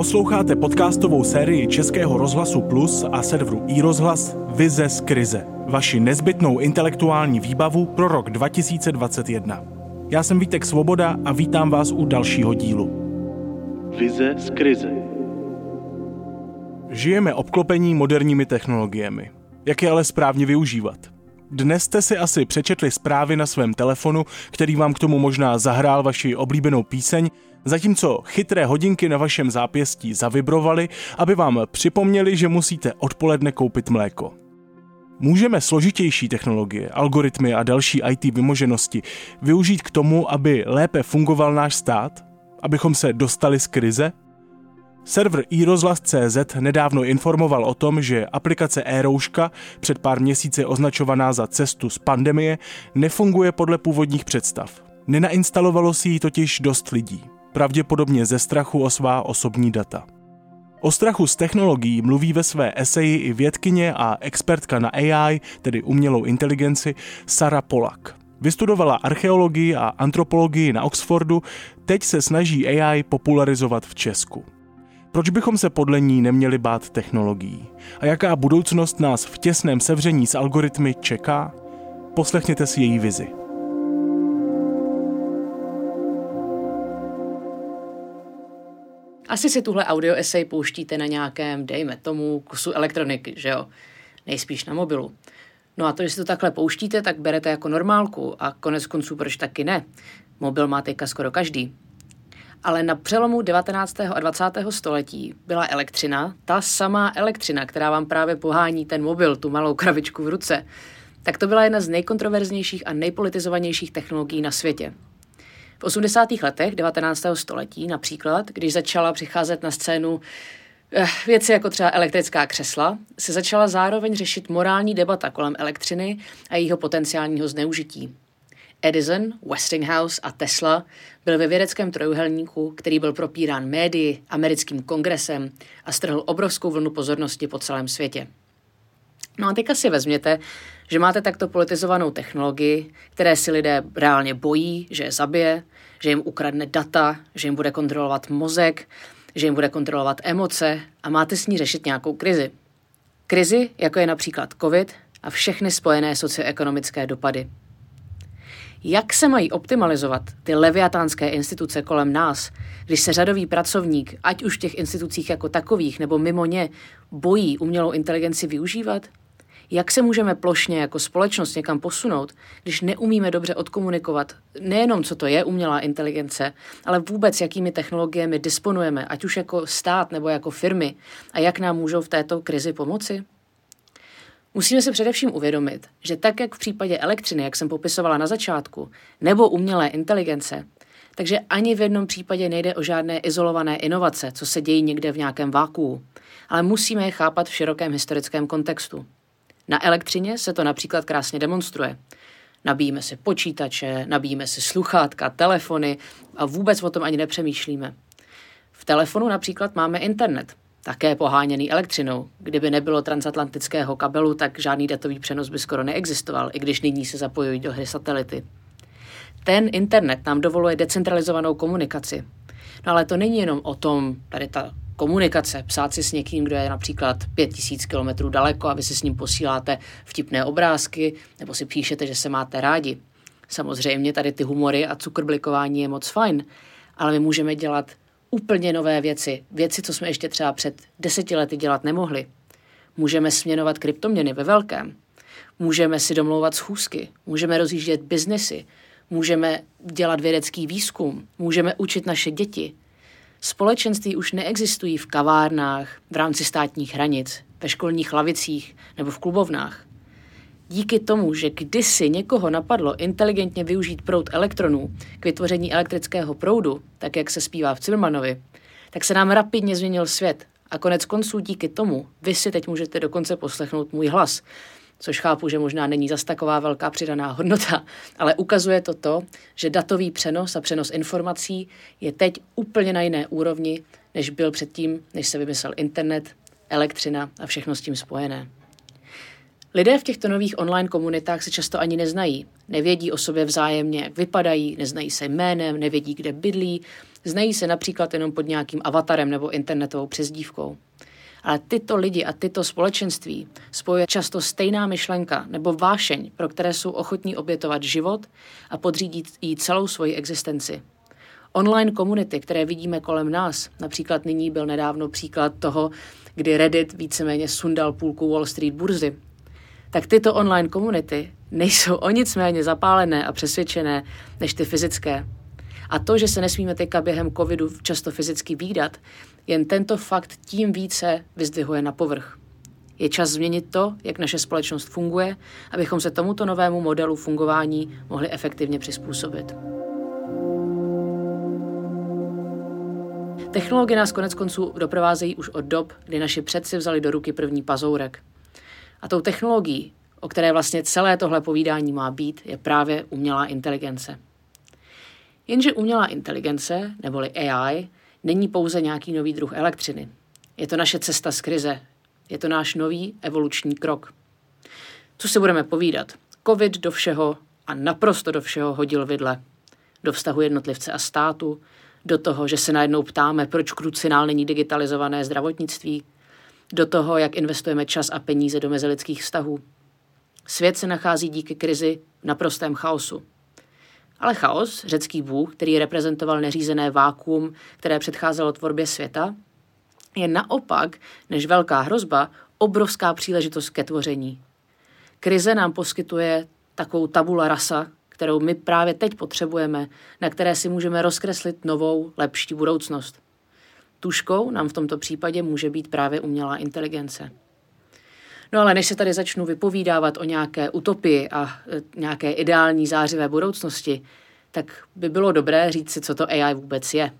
Posloucháte podcastovou sérii Českého rozhlasu Plus a serveru iRozhlas Vize z krize. Vaši nezbytnou intelektuální výbavu pro rok 2021. Já jsem Vítek Svoboda a vítám vás u dalšího dílu. Vize z krize. Žijeme obklopení moderními technologiemi. Jak je ale správně využívat? Dnes jste si asi přečetli zprávy na svém telefonu, který vám k tomu možná zahrál vaši oblíbenou píseň, zatímco chytré hodinky na vašem zápěstí zavibrovaly, aby vám připomněli, že musíte odpoledne koupit mléko. Můžeme složitější technologie, algoritmy a další IT vymoženosti využít k tomu, aby lépe fungoval náš stát? Abychom se dostali z krize? Server iRozhlas.cz nedávno informoval o tom, že aplikace e-rouška, před pár měsíci označovaná za cestu z pandemie, nefunguje podle původních představ. Nenainstalovalo si ji totiž dost lidí, pravděpodobně ze strachu o svá osobní data. O strachu z technologií mluví ve své eseji i vědkyně a expertka na AI, tedy umělou inteligenci, Sara Polak. Vystudovala archeologii a antropologii na Oxfordu, teď se snaží AI popularizovat v Česku. Proč bychom se podle ní neměli bát technologií? A jaká budoucnost nás v těsném sevření s algoritmy čeká? Poslechněte si její vizi. Asi si tuhle audio essay pouštíte na nějakém, dejme tomu, kusu elektroniky, že jo? Nejspíš na mobilu. No a to, že si to takhle pouštíte, tak berete jako normálku a konec konců proč taky ne? Mobil má teďka skoro každý. Ale na přelomu 19. a 20. století byla elektřina, ta samá elektřina, která vám právě pohání ten mobil, tu malou kravičku v ruce, tak to byla jedna z nejkontroverznějších a nejpolitizovanějších technologií na světě. V 80. letech 19. století například, když začala přicházet na scénu eh, věci jako třeba elektrická křesla, se začala zároveň řešit morální debata kolem elektřiny a jejího potenciálního zneužití. Edison, Westinghouse a Tesla byl ve vědeckém trojuhelníku, který byl propírán médii, americkým kongresem a strhl obrovskou vlnu pozornosti po celém světě. No a teďka si vezměte, že máte takto politizovanou technologii, které si lidé reálně bojí, že je zabije, že jim ukradne data, že jim bude kontrolovat mozek, že jim bude kontrolovat emoce a máte s ní řešit nějakou krizi. Krizi, jako je například COVID a všechny spojené socioekonomické dopady. Jak se mají optimalizovat ty leviatánské instituce kolem nás, když se řadový pracovník, ať už v těch institucích jako takových nebo mimo ně, bojí umělou inteligenci využívat? Jak se můžeme plošně jako společnost někam posunout, když neumíme dobře odkomunikovat nejenom, co to je umělá inteligence, ale vůbec, jakými technologiemi disponujeme, ať už jako stát nebo jako firmy, a jak nám můžou v této krizi pomoci? Musíme si především uvědomit, že tak, jak v případě elektřiny, jak jsem popisovala na začátku, nebo umělé inteligence, takže ani v jednom případě nejde o žádné izolované inovace, co se dějí někde v nějakém vákuu, ale musíme je chápat v širokém historickém kontextu. Na elektřině se to například krásně demonstruje. Nabíjíme si počítače, nabíjíme si sluchátka, telefony a vůbec o tom ani nepřemýšlíme. V telefonu například máme internet, také poháněný elektřinou. Kdyby nebylo transatlantického kabelu, tak žádný datový přenos by skoro neexistoval, i když nyní se zapojují do hry satelity. Ten internet nám dovoluje decentralizovanou komunikaci. No ale to není jenom o tom, tady ta komunikace, psát si s někým, kdo je například 5000 km daleko a vy si s ním posíláte vtipné obrázky nebo si píšete, že se máte rádi. Samozřejmě tady ty humory a cukrblikování je moc fajn, ale my můžeme dělat úplně nové věci, věci, co jsme ještě třeba před deseti lety dělat nemohli. Můžeme směnovat kryptoměny ve velkém, můžeme si domlouvat schůzky, můžeme rozjíždět biznesy, můžeme dělat vědecký výzkum, můžeme učit naše děti. Společenství už neexistují v kavárnách, v rámci státních hranic, ve školních lavicích nebo v klubovnách. Díky tomu, že kdysi někoho napadlo inteligentně využít proud elektronů k vytvoření elektrického proudu, tak jak se zpívá v Zimmermanovi, tak se nám rapidně změnil svět. A konec konců díky tomu vy si teď můžete dokonce poslechnout můj hlas, což chápu, že možná není zas taková velká přidaná hodnota, ale ukazuje to to, že datový přenos a přenos informací je teď úplně na jiné úrovni, než byl předtím, než se vymyslel internet, elektřina a všechno s tím spojené. Lidé v těchto nových online komunitách se často ani neznají. Nevědí o sobě vzájemně, jak vypadají, neznají se jménem, nevědí, kde bydlí, znají se například jenom pod nějakým avatarem nebo internetovou přezdívkou. Ale tyto lidi a tyto společenství spojuje často stejná myšlenka nebo vášeň, pro které jsou ochotní obětovat život a podřídit jí celou svoji existenci. Online komunity, které vidíme kolem nás, například nyní byl nedávno příklad toho, kdy Reddit víceméně sundal půlku Wall Street burzy, tak tyto online komunity nejsou o nic méně zapálené a přesvědčené než ty fyzické. A to, že se nesmíme teďka během covidu často fyzicky výdat, jen tento fakt tím více vyzdvihuje na povrch. Je čas změnit to, jak naše společnost funguje, abychom se tomuto novému modelu fungování mohli efektivně přizpůsobit. Technologie nás konec konců doprovázejí už od dob, kdy naši předci vzali do ruky první pazourek. A tou technologií, o které vlastně celé tohle povídání má být, je právě umělá inteligence. Jenže umělá inteligence, neboli AI, není pouze nějaký nový druh elektřiny. Je to naše cesta z krize. Je to náš nový evoluční krok. Co si budeme povídat? Covid do všeho a naprosto do všeho hodil vidle. Do vztahu jednotlivce a státu, do toho, že se najednou ptáme, proč krucinál není digitalizované zdravotnictví, do toho, jak investujeme čas a peníze do mezilidských vztahů. Svět se nachází díky krizi v naprostém chaosu. Ale chaos, řecký bůh, který reprezentoval neřízené vákuum, které předcházelo tvorbě světa, je naopak, než velká hrozba, obrovská příležitost ke tvoření. Krize nám poskytuje takovou tabula rasa, kterou my právě teď potřebujeme, na které si můžeme rozkreslit novou, lepší budoucnost. Tuškou nám v tomto případě může být právě umělá inteligence. No ale než se tady začnu vypovídávat o nějaké utopii a e, nějaké ideální zářivé budoucnosti, tak by bylo dobré říct si, co to AI vůbec je.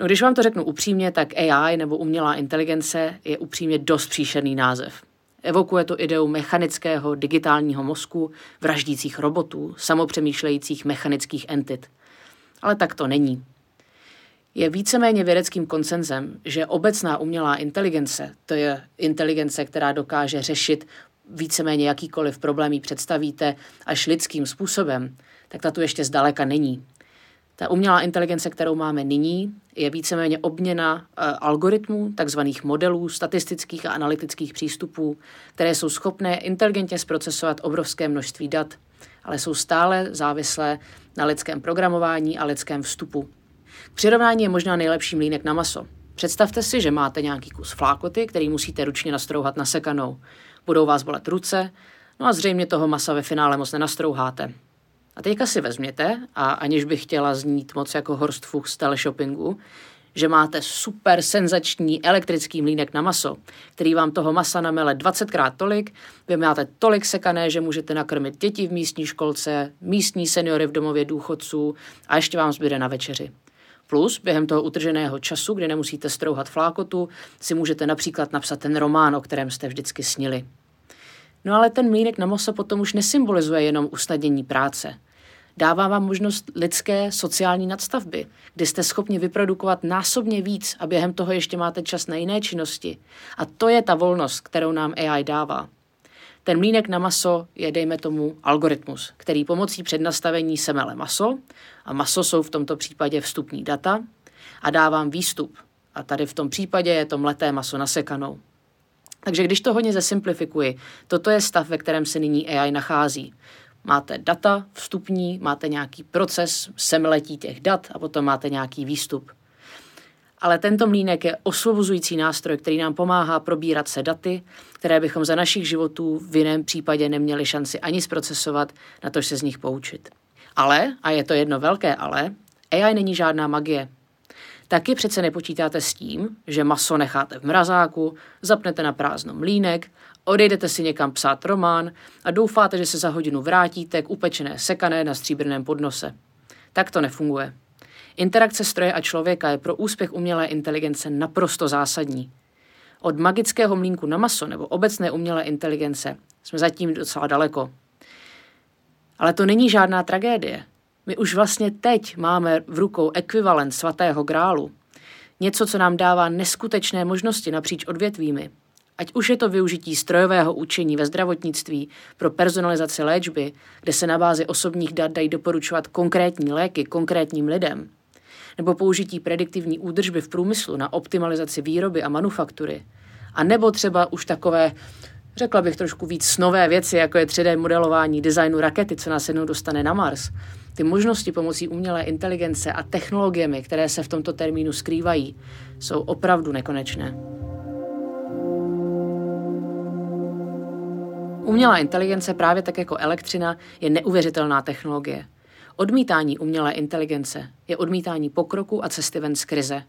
No, když vám to řeknu upřímně, tak AI nebo umělá inteligence je upřímně dost příšerný název. Evokuje to ideu mechanického digitálního mozku, vraždících robotů, samopřemýšlejících mechanických entit. Ale tak to není. Je víceméně vědeckým koncenzem, že obecná umělá inteligence, to je inteligence, která dokáže řešit víceméně jakýkoliv problém představíte až lidským způsobem, tak ta tu ještě zdaleka není. Ta umělá inteligence, kterou máme nyní, je víceméně obměna e, algoritmů, takzvaných modelů, statistických a analytických přístupů, které jsou schopné inteligentně zprocesovat obrovské množství dat, ale jsou stále závislé na lidském programování a lidském vstupu. Přirovnání je možná nejlepší mlínek na maso. Představte si, že máte nějaký kus flákoty, který musíte ručně nastrouhat na sekanou. Budou vás bolet ruce, no a zřejmě toho masa ve finále moc nenastrouháte. A teďka si vezměte, a aniž bych chtěla znít moc jako Horst Fuchs z teleshoppingu, že máte super senzační elektrický mlínek na maso, který vám toho masa namele 20krát tolik, vy máte tolik sekané, že můžete nakrmit děti v místní školce, místní seniory v domově důchodců a ještě vám zbyde na večeři. Plus během toho utrženého času, kdy nemusíte strouhat flákotu, si můžete například napsat ten román, o kterém jste vždycky snili. No ale ten mlínek na maso potom už nesymbolizuje jenom usnadnění práce. Dává vám možnost lidské sociální nadstavby, kdy jste schopni vyprodukovat násobně víc a během toho ještě máte čas na jiné činnosti. A to je ta volnost, kterou nám AI dává. Ten mlínek na maso je, dejme tomu, algoritmus, který pomocí přednastavení semele maso, a maso jsou v tomto případě vstupní data, a dávám výstup. A tady v tom případě je to mleté maso nasekanou. Takže když to hodně zesimplifikuji, toto je stav, ve kterém se nyní AI nachází. Máte data vstupní, máte nějaký proces semletí těch dat a potom máte nějaký výstup. Ale tento mlínek je osvobozující nástroj, který nám pomáhá probírat se daty, které bychom za našich životů v jiném případě neměli šanci ani zprocesovat, na to se z nich poučit. Ale, a je to jedno velké ale, AI není žádná magie. Taky přece nepočítáte s tím, že maso necháte v mrazáku, zapnete na prázdno mlínek, odejdete si někam psát román a doufáte, že se za hodinu vrátíte k upečené sekané na stříbrném podnose. Tak to nefunguje. Interakce stroje a člověka je pro úspěch umělé inteligence naprosto zásadní. Od magického mlínku na maso nebo obecné umělé inteligence jsme zatím docela daleko. Ale to není žádná tragédie. My už vlastně teď máme v rukou ekvivalent svatého grálu. Něco, co nám dává neskutečné možnosti napříč odvětvími. Ať už je to využití strojového učení ve zdravotnictví pro personalizaci léčby, kde se na bázi osobních dat dají doporučovat konkrétní léky konkrétním lidem, nebo použití prediktivní údržby v průmyslu na optimalizaci výroby a manufaktury, a nebo třeba už takové, řekla bych trošku víc nové věci, jako je 3D modelování designu rakety, co nás jednou dostane na Mars. Ty možnosti pomocí umělé inteligence a technologiemi, které se v tomto termínu skrývají, jsou opravdu nekonečné. Umělá inteligence právě tak jako elektřina je neuvěřitelná technologie. Odmítání umělé inteligence je odmítání pokroku a cesty ven z krize.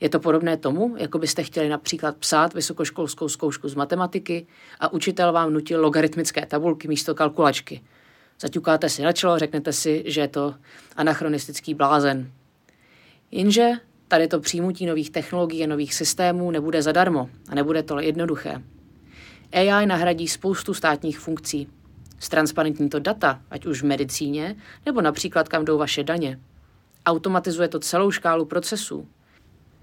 Je to podobné tomu, jako byste chtěli například psát vysokoškolskou zkoušku z matematiky a učitel vám nutil logaritmické tabulky místo kalkulačky. Zaťukáte si na čelo, řeknete si, že je to anachronistický blázen. Jenže tady to přijmutí nových technologií a nových systémů nebude zadarmo a nebude to jednoduché. AI nahradí spoustu státních funkcí. Ztransparentní to data, ať už v medicíně, nebo například kam jdou vaše daně. Automatizuje to celou škálu procesů.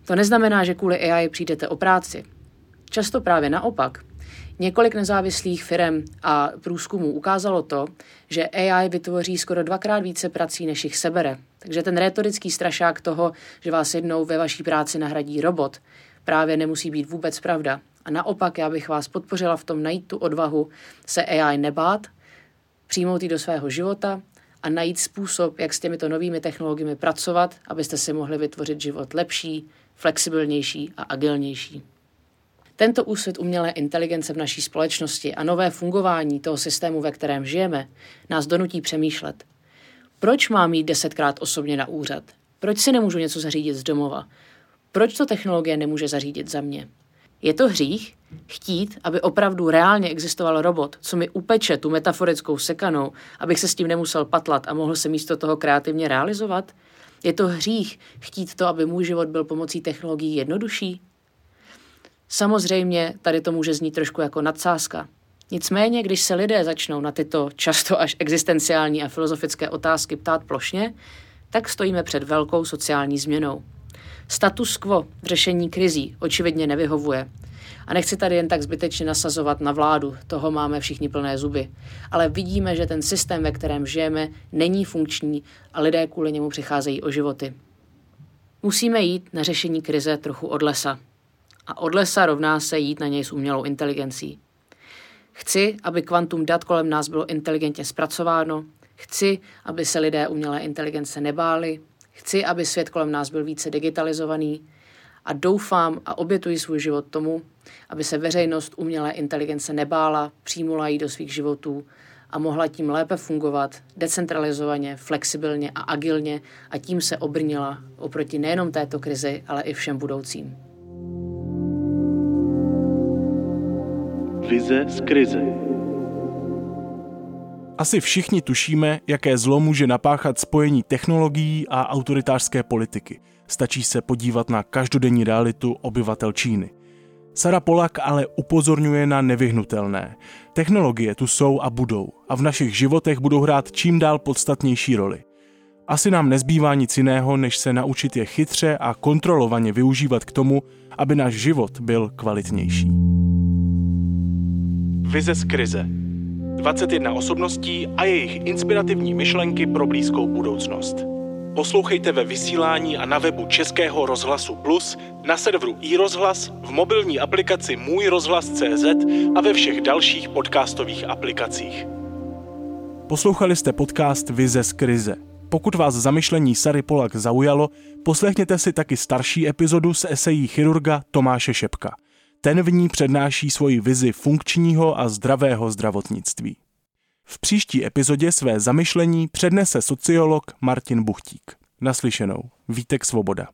To neznamená, že kvůli AI přijdete o práci. Často právě naopak. Několik nezávislých firm a průzkumů ukázalo to, že AI vytvoří skoro dvakrát více prací, než jich sebere. Takže ten retorický strašák toho, že vás jednou ve vaší práci nahradí robot, právě nemusí být vůbec pravda. A naopak já bych vás podpořila v tom najít tu odvahu se AI nebát, přijmout ji do svého života a najít způsob, jak s těmito novými technologiemi pracovat, abyste si mohli vytvořit život lepší, flexibilnější a agilnější. Tento úsvit umělé inteligence v naší společnosti a nové fungování toho systému, ve kterém žijeme, nás donutí přemýšlet. Proč mám jít desetkrát osobně na úřad? Proč si nemůžu něco zařídit z domova? Proč to technologie nemůže zařídit za mě? Je to hřích chtít, aby opravdu reálně existoval robot, co mi upeče tu metaforickou sekanou, abych se s tím nemusel patlat a mohl se místo toho kreativně realizovat? Je to hřích chtít to, aby můj život byl pomocí technologií jednodušší? Samozřejmě tady to může znít trošku jako nadsázka. Nicméně, když se lidé začnou na tyto často až existenciální a filozofické otázky ptát plošně, tak stojíme před velkou sociální změnou. Status quo v řešení krizí očividně nevyhovuje. A nechci tady jen tak zbytečně nasazovat na vládu, toho máme všichni plné zuby. Ale vidíme, že ten systém, ve kterém žijeme, není funkční a lidé kvůli němu přicházejí o životy. Musíme jít na řešení krize trochu od lesa. A od lesa rovná se jít na něj s umělou inteligencí. Chci, aby kvantum dat kolem nás bylo inteligentně zpracováno, chci, aby se lidé umělé inteligence nebáli, chci, aby svět kolem nás byl více digitalizovaný a doufám a obětuji svůj život tomu, aby se veřejnost umělé inteligence nebála, přijmula ji do svých životů a mohla tím lépe fungovat decentralizovaně, flexibilně a agilně a tím se obrnila oproti nejenom této krizi, ale i všem budoucím. Vize z krize. Asi všichni tušíme, jaké zlo může napáchat spojení technologií a autoritářské politiky. Stačí se podívat na každodenní realitu obyvatel Číny. Sara Polak ale upozorňuje na nevyhnutelné. Technologie tu jsou a budou a v našich životech budou hrát čím dál podstatnější roli. Asi nám nezbývá nic jiného, než se naučit je chytře a kontrolovaně využívat k tomu, aby náš život byl kvalitnější. Vize z krize. 21 osobností a jejich inspirativní myšlenky pro blízkou budoucnost. Poslouchejte ve vysílání a na webu Českého rozhlasu Plus, na serveru iRozhlas, v mobilní aplikaci Můj rozhlas CZ a ve všech dalších podcastových aplikacích. Poslouchali jste podcast Vize z krize. Pokud vás zamyšlení Sary Polak zaujalo, poslechněte si taky starší epizodu s esejí chirurga Tomáše Šepka. Ten v ní přednáší svoji vizi funkčního a zdravého zdravotnictví. V příští epizodě své zamyšlení přednese sociolog Martin Buchtík. Naslyšenou. Vítek Svoboda.